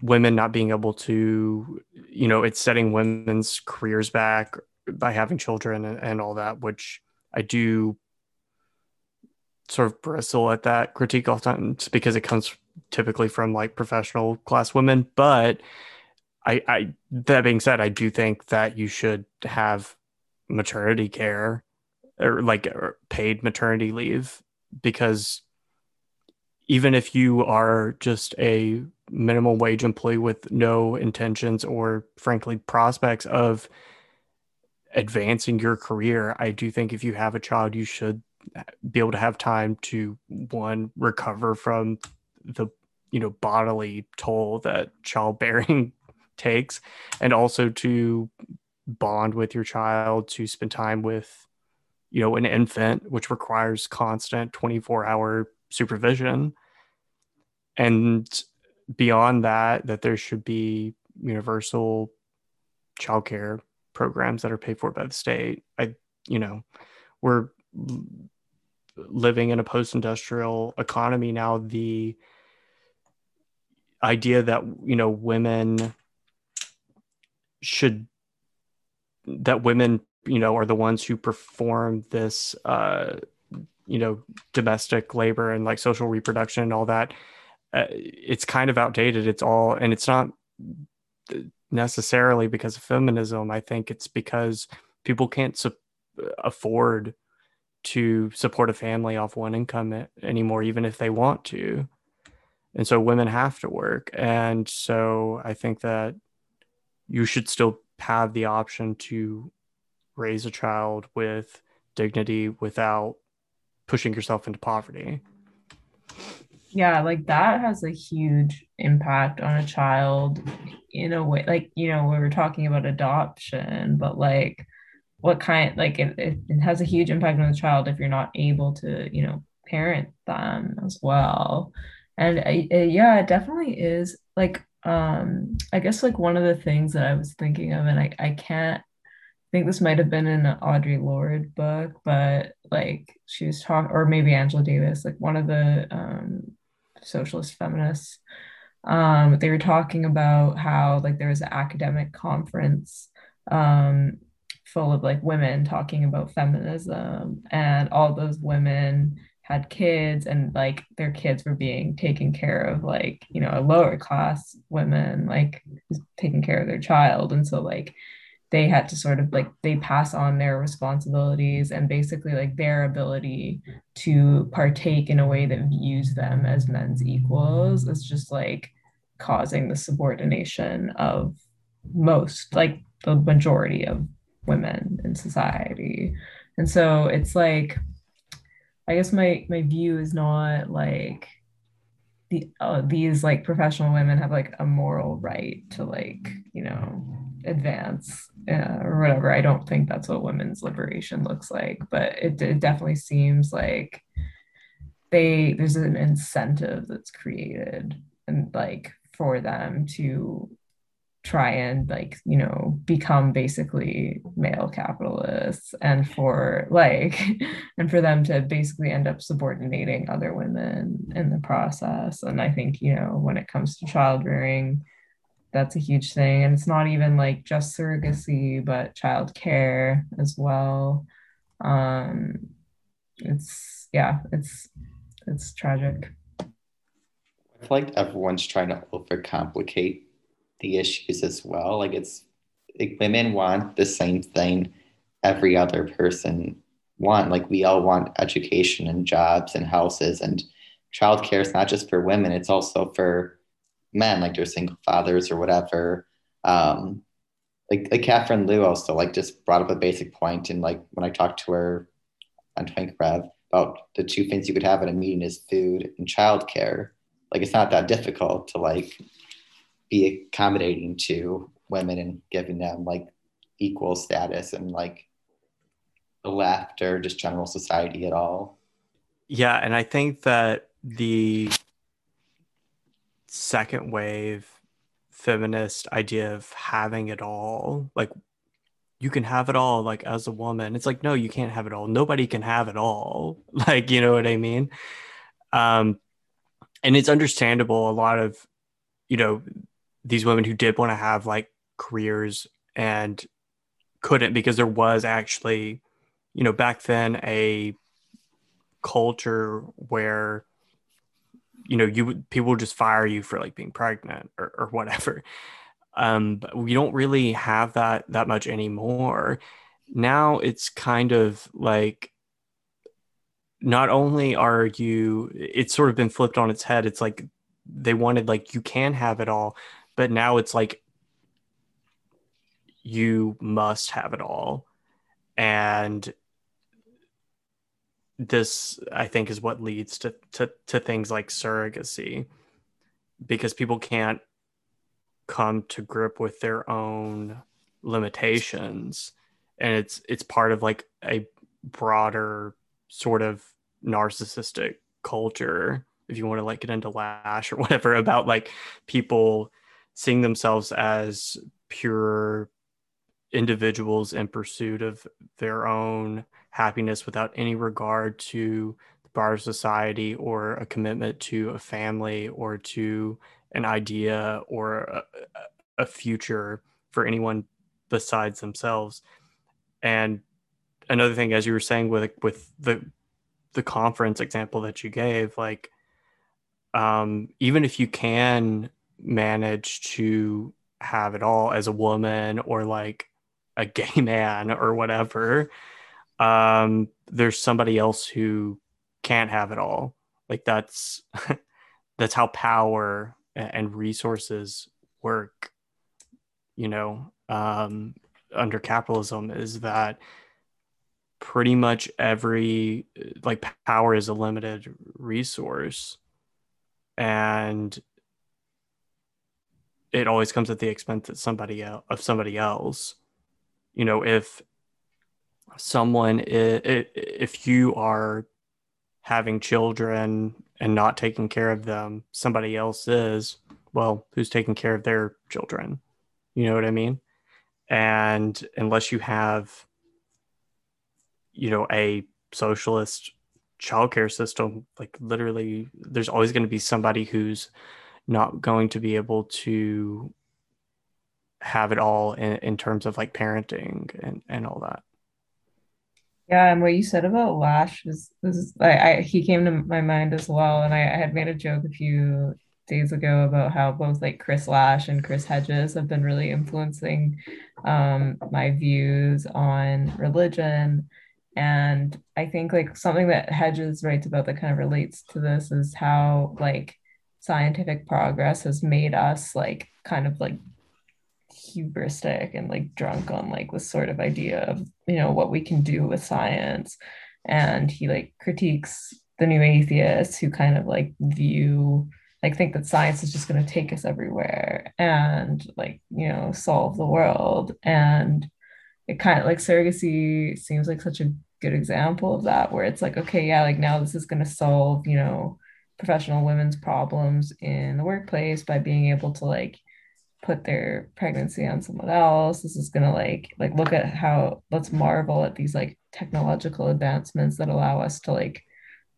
women not being able to, you know, it's setting women's careers back by having children and, and all that, which I do sort of bristle at that critique all the time because it comes typically from like professional class women. But I, I that being said, I do think that you should have maternity care or like or paid maternity leave because even if you are just a minimum wage employee with no intentions or frankly prospects of advancing your career, I do think if you have a child, you should be able to have time to one recover from the you know bodily toll that childbearing takes and also to bond with your child to spend time with you know an infant which requires constant 24 hour supervision. And beyond that that there should be universal childcare programs that are paid for by the state. I you know we're living in a post-industrial economy now. The idea that you know women should that women you know are the ones who perform this uh you know domestic labor and like social reproduction and all that uh, it's kind of outdated it's all and it's not necessarily because of feminism i think it's because people can't su- afford to support a family off one income anymore, even if they want to. And so women have to work. And so I think that you should still have the option to raise a child with dignity without pushing yourself into poverty. Yeah, like that has a huge impact on a child in a way like you know we were talking about adoption but like what kind like it, it, it has a huge impact on the child if you're not able to you know parent them as well and I, it, yeah it definitely is like um i guess like one of the things that i was thinking of and i, I can't think this might have been an Audre Lorde book, but like she was talking, or maybe Angela Davis, like one of the um, socialist feminists. Um, they were talking about how like there was an academic conference um, full of like women talking about feminism, and all those women had kids and like their kids were being taken care of like you know a lower class women like taking care of their child and so like they had to sort of like they pass on their responsibilities and basically like their ability to partake in a way that views them as men's equals is just like causing the subordination of most like the majority of women in society. And so it's like i guess my my view is not like the uh, these like professional women have like a moral right to like you know advance uh, or whatever. I don't think that's what women's liberation looks like, but it, it definitely seems like they there's an incentive that's created and like for them to try and like you know become basically male capitalists and for like and for them to basically end up subordinating other women in the process. And i think you know when it comes to child rearing that's a huge thing. And it's not even like just surrogacy but childcare as well. Um it's yeah it's it's tragic. I feel like everyone's trying to overcomplicate the issues as well like it's like women want the same thing every other person want like we all want education and jobs and houses and childcare is not just for women it's also for men, like they're single fathers or whatever. Um, like like Catherine Liu also like just brought up a basic point, and like when I talked to her on Twink Rev about the two things you could have at a meeting is food and childcare. Like it's not that difficult to like be accommodating to women and giving them like equal status and like left or just general society at all. Yeah, and I think that the second wave feminist idea of having it all like you can have it all like as a woman. It's like no you can't have it all. Nobody can have it all. Like you know what i mean? Um and it's understandable a lot of you know these women who did want to have like careers and couldn't because there was actually you know back then a culture where you know you people would just fire you for like being pregnant or, or whatever. Um we don't really have that that much anymore. Now it's kind of like not only are you it's sort of been flipped on its head. It's like they wanted like you can have it all but now it's like you must have it all. And this I think is what leads to, to to things like surrogacy because people can't come to grip with their own limitations. And it's it's part of like a broader sort of narcissistic culture if you want to like get into Lasch or whatever about like people seeing themselves as pure individuals in pursuit of their own happiness without any regard to the broader society or a commitment to a family or to an idea or a, a future for anyone besides themselves. And another thing, as you were saying with with the the conference example that you gave, like um, even if you can manage to have it all as a woman or like a gay man or whatever, um, there's somebody else who can't have it all. Like that's that's how power and resources work. You know, um, under capitalism is that pretty much every like power is a limited resource and it always comes at the expense of somebody else of somebody else. You know if someone if you are having children and not taking care of them somebody else is well who's taking care of their children? You know what i mean? And unless you have you know a socialist childcare system like literally there's always going to be somebody who's not going to be able to have it all in, in terms of like parenting and, and all that. Yeah, and what you said about Lasch is this is I, I he came to my mind as well, and I, I had made a joke a few days ago about how both like Chris Lasch and Chris Hedges have been really influencing um, my views on religion. And I think like something that Hedges writes about that kind of relates to this is how like scientific progress has made us like kind of like hubristic and like drunk on like this sort of idea of you know what we can do with science. And he like critiques the new atheists who kind of like view like think that science is just going to take us everywhere and like you know solve the world. And it kind of like surrogacy seems like such a good example of that where it's like okay yeah like now this is going to solve you know professional women's problems in the workplace by being able to like put their pregnancy on someone else. This is going to like like look at how let's marvel at these like technological advancements that allow us to like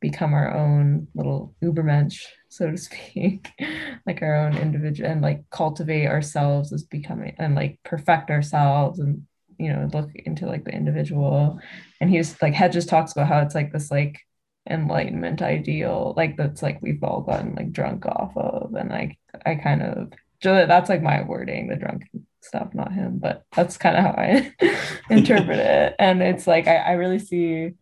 become our own little ubermensch so to speak. Like our own individual and like cultivate ourselves as becoming and like perfect ourselves and you know look into like the individual. And he's like hedges talks about how it's like this like enlightenment ideal like that's like we've all gotten like drunk off of and like i kind of that's like my wording the drunk stuff not him but that's kind of how i interpret it. And it's like I, I really see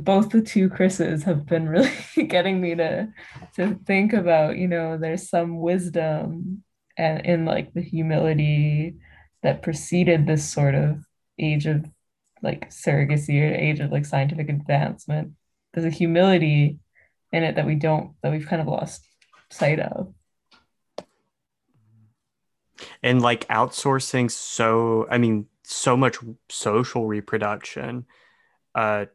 both the two chris's have been really getting me to to think about you know there's some wisdom and in like the humility that preceded this sort of age of like surrogacy or age of like scientific advancement there's a humility in it that we don't that we've kind of lost sight of. And like outsourcing so i mean so much social reproduction uh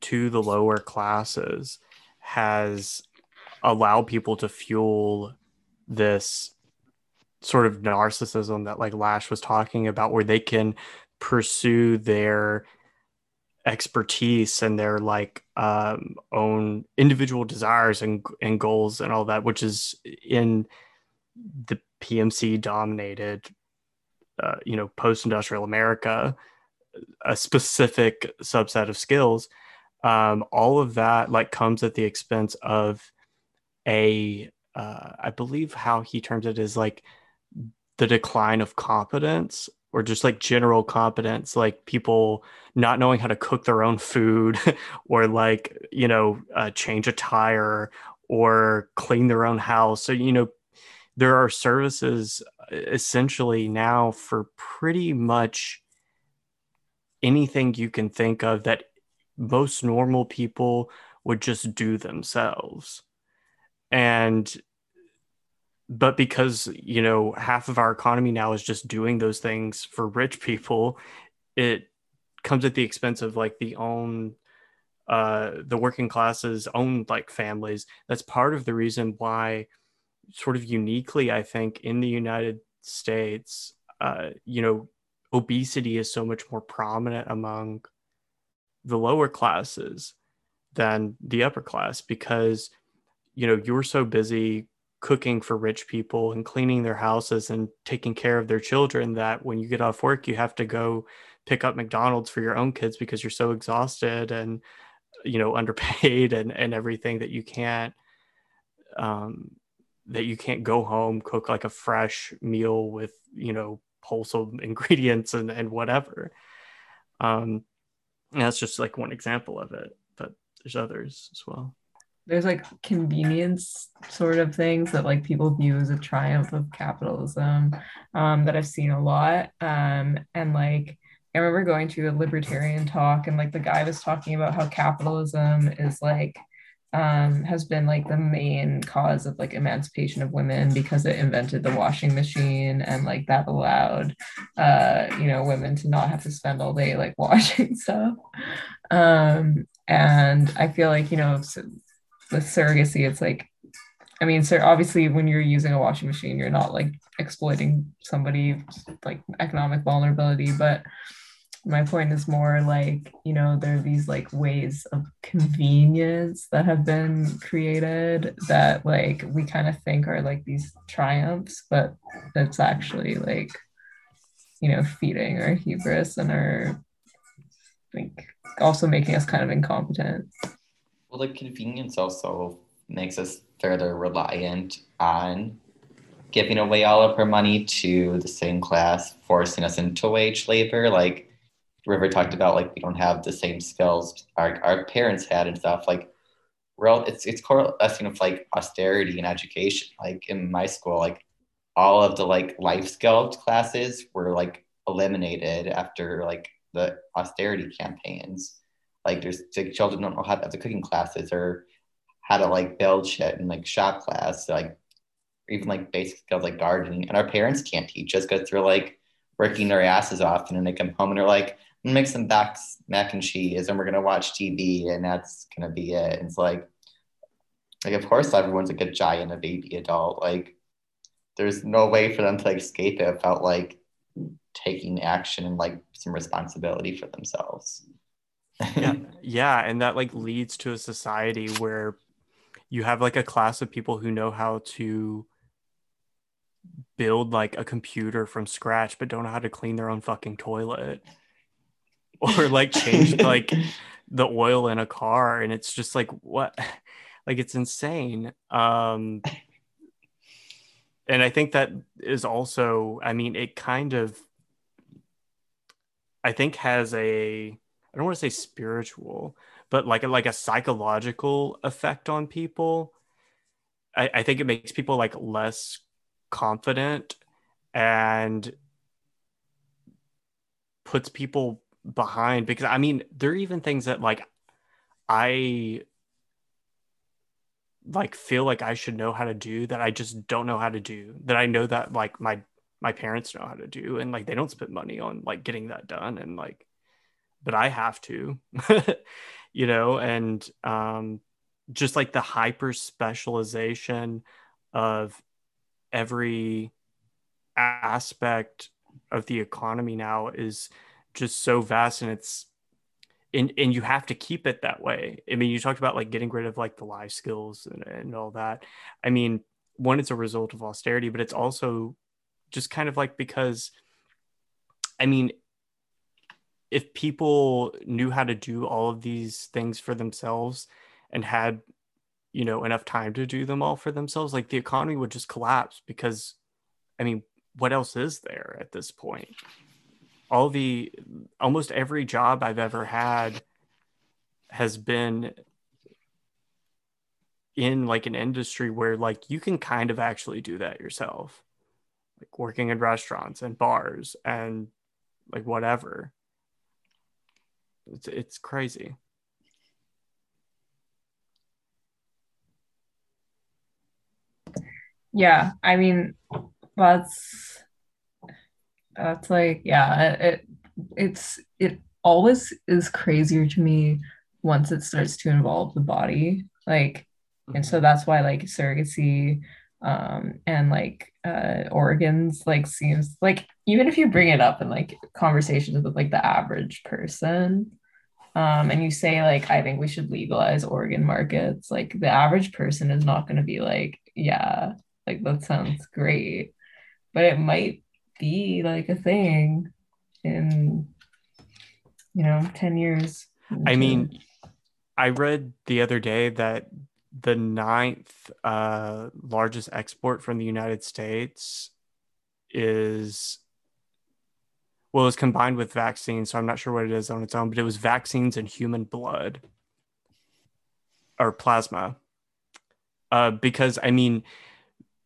to the lower classes has allowed people to fuel this sort of narcissism that like Lasch was talking about where they can pursue their expertise and their like um, own individual desires and, and goals and all that, which is in the PMC dominated, uh, you know, post industrial America, a specific subset of skills. Um, all of that like comes at the expense of a, uh, I believe how he terms it is like the decline of competence or just like general competence, like people not knowing how to cook their own food or like, you know, uh, change a tire or clean their own house. So, you know, there are services uh, essentially now for pretty much anything you can think of that most normal people would just do themselves. And but because you know half of our economy now is just doing those things for rich people it comes at the expense of like the own uh the working classes own like families. That's part of the reason why sort of uniquely i think in the united states uh you know obesity is so much more prominent among the lower classes than the upper class because you know you're so busy cooking for rich people and cleaning their houses and taking care of their children that when you get off work you have to go pick up McDonald's for your own kids because you're so exhausted and you know underpaid and and everything that you can't um that you can't go home cook like a fresh meal with you know wholesome ingredients and and whatever. Um and that's just like one example of it but there's others as well there's like convenience sort of things that like people view as a triumph of capitalism um, that I've seen a lot. Um, and like I remember going to a libertarian talk and like the guy was talking about how capitalism is like um, has been like the main cause of like emancipation of women because it invented the washing machine and like that allowed uh, you know women to not have to spend all day like washing stuff um, and i feel like you know with surrogacy it's like i mean so obviously when you're using a washing machine you're not like exploiting somebody like economic vulnerability but my point is more like you know there are these like ways of convenience that have been created that like we kind of think are like these triumphs but it's actually like you know feeding our hubris and our like also making us kind of incompetent the convenience also makes us further reliant on giving away all of our money to the same class forcing us into wage labor. Like River talked about like we don't have the same skills our, our parents had and stuff. Like well it's it's correlating with like austerity and education. Like in my school like all of the like life skills classes were like eliminated after like the austerity campaigns like there's like children don't know how to have the cooking classes or how to like build shit and like shop class like even like basic skills like gardening and our parents can't teach us because they're like working their asses off and then they come home and they're like I'm gonna make some back mac and cheese and we're gonna watch TV and that's gonna be it. And it's like like of course everyone's like a giant a baby adult. Like there's no way for them to like escape it without like taking action and like some responsibility for themselves. Yeah, yeah, and that like leads to a society where you have like a class of people who know how to build like a computer from scratch but don't know how to clean their own fucking toilet. Or like change like the oil in a car and it's just like what? Like it's insane. Um and i think that is also i mean it kind of i think has a i don't want to say spiritual but like a, like a psychological effect on people. I, I think it makes people like less confident and puts people behind because I mean, there are even things that like I like feel like I should know how to do that I just don't know how to do that I know that like my my parents know how to do and like they don't spend money on like getting that done and like but I have to you know and um just like the hyper specialization of every aspect of the economy now is just so vast and it's and, and you have to keep it that way. I mean, you talked about like getting rid of like the life skills and, and all that. I mean, one, it's a result of austerity, but it's also just kind of like because, I mean, if people knew how to do all of these things for themselves and had, you know, enough time to do them all for themselves, like the economy would just collapse because, I mean, what else is there at this point? all the almost every job I've ever had has been in like an industry where like you can kind of actually do that yourself like working in restaurants and bars and like whatever it's it's crazy yeah i mean that's that's like yeah it it's it always is crazier to me once it starts to involve the body like and so mm-hmm. that's why like surrogacy um and like uh organs like seems like even if you bring it up in like conversations with like the average person um and you say like i think we should legalize organ markets like the average person is not going to be like yeah like that sounds great. But it might be like a thing in you know 10 years. I mean i read the other day that the ninth uh, largest export from the united states is well it's combined with vaccines so i'm not sure what it is on its own but it was vaccines and human blood or plasma. Uh, because i mean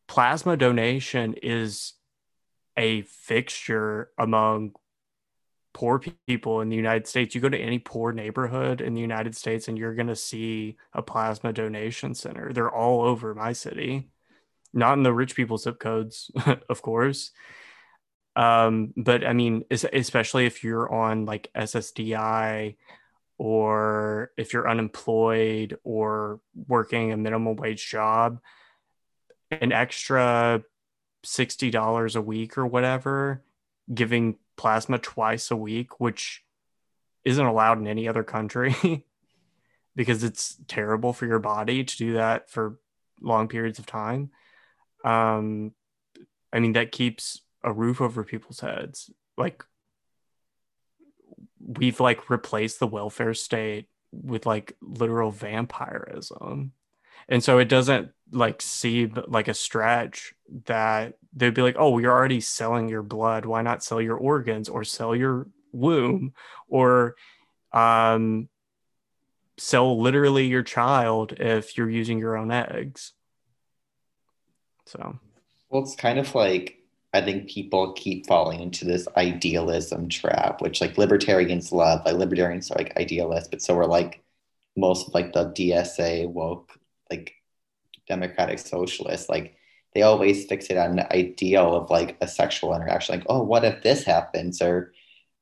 plasma donation is a fixture among poor people in the United States. You go to any poor neighborhood in the United States and you're going to see a plasma donation center. They're all over my city. Not in the rich people zip codes, of course. Um, but I mean, especially if you're on like SSDI or if you're unemployed or working a minimum wage job, an extra $60 a week or whatever, giving plasma twice a week, which isn't allowed in any other country because it's terrible for your body to do that for long periods of time. Um, I mean, that keeps a roof over people's heads. Like, we've like replaced the welfare state with like literal vampirism. And so it doesn't like see like a stretch that they'd be like, oh, you're already selling your blood. Why not sell your organs or sell your womb or um, sell literally your child if you're using your own eggs? So, well, it's kind of like I think people keep falling into this idealism trap, which like libertarians love. Like libertarians are like idealists, but so we're like most of like the DSA woke like democratic socialists. Like they always fix it on the ideal of like a sexual interaction. Like, oh, what if this happens? Or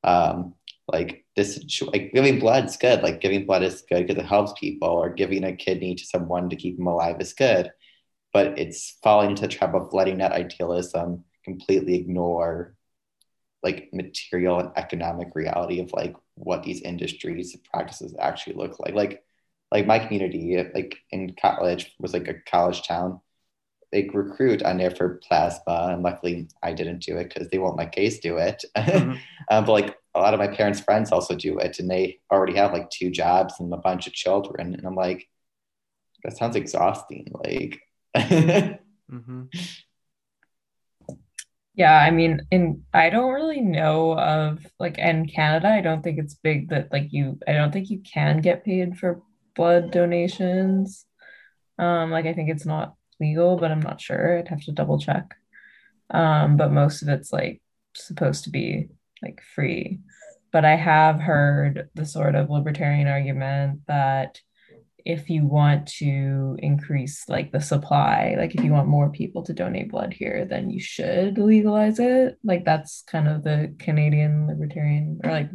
um, like this, like giving blood is good. Like giving blood is good because it helps people, or giving a kidney to someone to keep them alive is good. But it's falling into the trap of letting that idealism completely ignore like material and economic reality of like what these industries practices actually look like. Like like my community, like in college was like a college town like recruit on there for plasma and luckily i didn't do it because they won't let gays do it mm-hmm. um, but like a lot of my parents friends also do it and they already have like two jobs and a bunch of children and i'm like that sounds exhausting like mm-hmm. yeah i mean and i don't really know of like in canada i don't think it's big that like you i don't think you can get paid for blood donations um like i think it's not legal, but I'm not sure. I'd have to double check. Um, but most of it's like supposed to be like free. But I have heard the sort of libertarian argument that if you want to increase like the supply, like if you want more people to donate blood here, then you should legalize it. Like that's kind of the Canadian libertarian, or like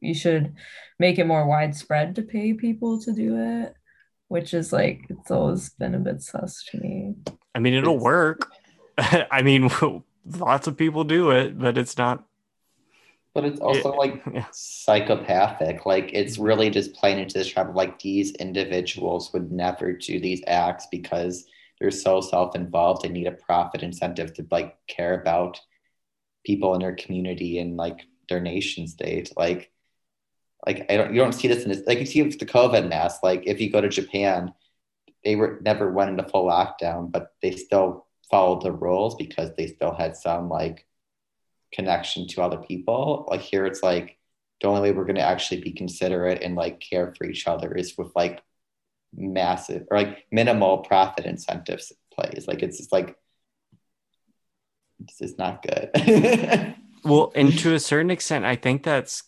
you should make it more widespread to pay people to do it which is like it's always been a bit sus to me. I mean, it'll it's... work. I mean, lots of people do it, but it's not. But it's also it, like yeah. psychopathic. Like it's mm-hmm. really just playing into this trap of like these individuals would never do these acts because they're so self-involved they need a profit incentive to like care about people in their community and like their nation state. Like like I don't you don't see this in this like you see with the COVID mask. Like if you go to Japan, they were never went into full lockdown, but they still followed the rules because they still had some like connection to other people. Like here, it's like the only way we're going to actually be considerate and like care for each other is with like massive or like minimal profit incentives plays. Like it's just like this is not good. well, and to a certain extent, I think that's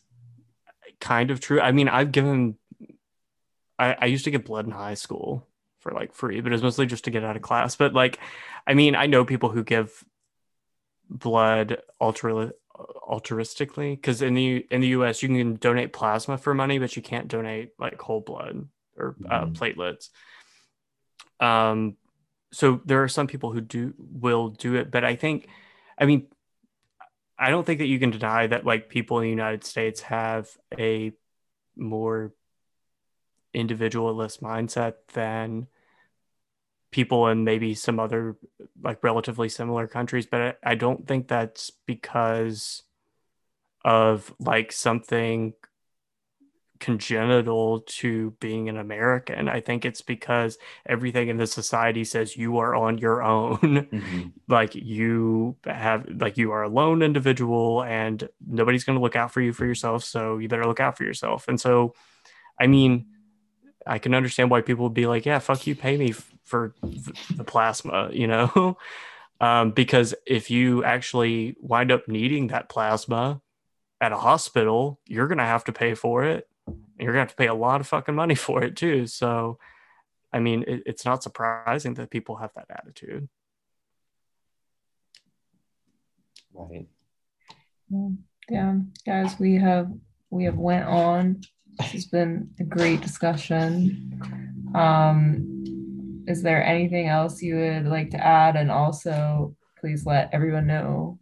kind of true. I mean, I've given, I, I used to get blood in high school for like free, but it was mostly just to get out of class. But like, I mean, I know people who give blood alter altruistically because in the in the US you can donate plasma for money, but you can't donate like whole blood or uh, mm-hmm. platelets. Um, so there are some people who do will do it, but I think, I mean, I don't think that you can deny that like people in the United States have a more individualist mindset than people in maybe some other like relatively similar countries but I, I don't think that's because of like something congenital to being an American. I think it's because everything in the society says you are on your own. Mm-hmm. like you have like you are a lone individual and nobody's going to look out for you for yourself, so you better look out for yourself. And so I mean, I can understand why people would be like, "Yeah, fuck you, pay me f- for the plasma," you know? um, because if you actually wind up needing that plasma, at a hospital, you're going to have to pay for it. You're going to have to pay a lot of fucking money for it too. So, I mean, it, it's not surprising that people have that attitude. Right. Yeah, guys, we have we have went on. This has been a great discussion. Um, is there anything else you would like to add? And also, please let everyone know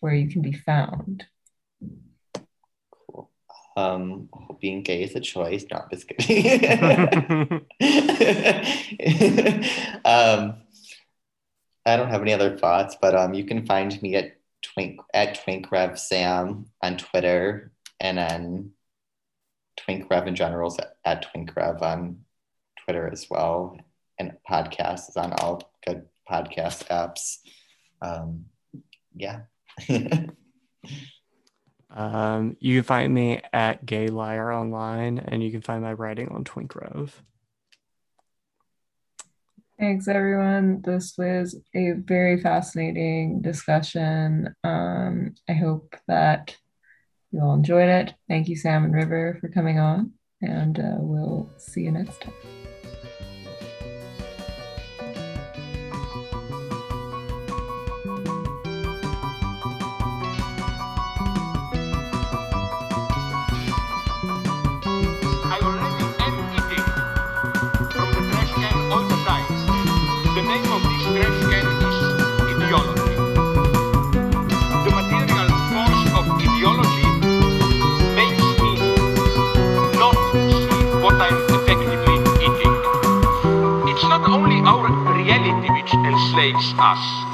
where you can be found. Um, being gay is a choice. Not just um, I don't have any other thoughts, but um, you can find me at twink at twinkrev sam on Twitter, and then twinkrev in general is at twinkrev on Twitter as well, and podcast is on all good podcast apps. Um, yeah. um, you can find me at Gay Liar online, and you can find my writing on Twinkrev. Thanks, everyone. This was a very fascinating discussion. Um, I hope that you all enjoyed it. Thank you, Sam and River, for coming on, and uh, we'll see you next time. Enslaves us.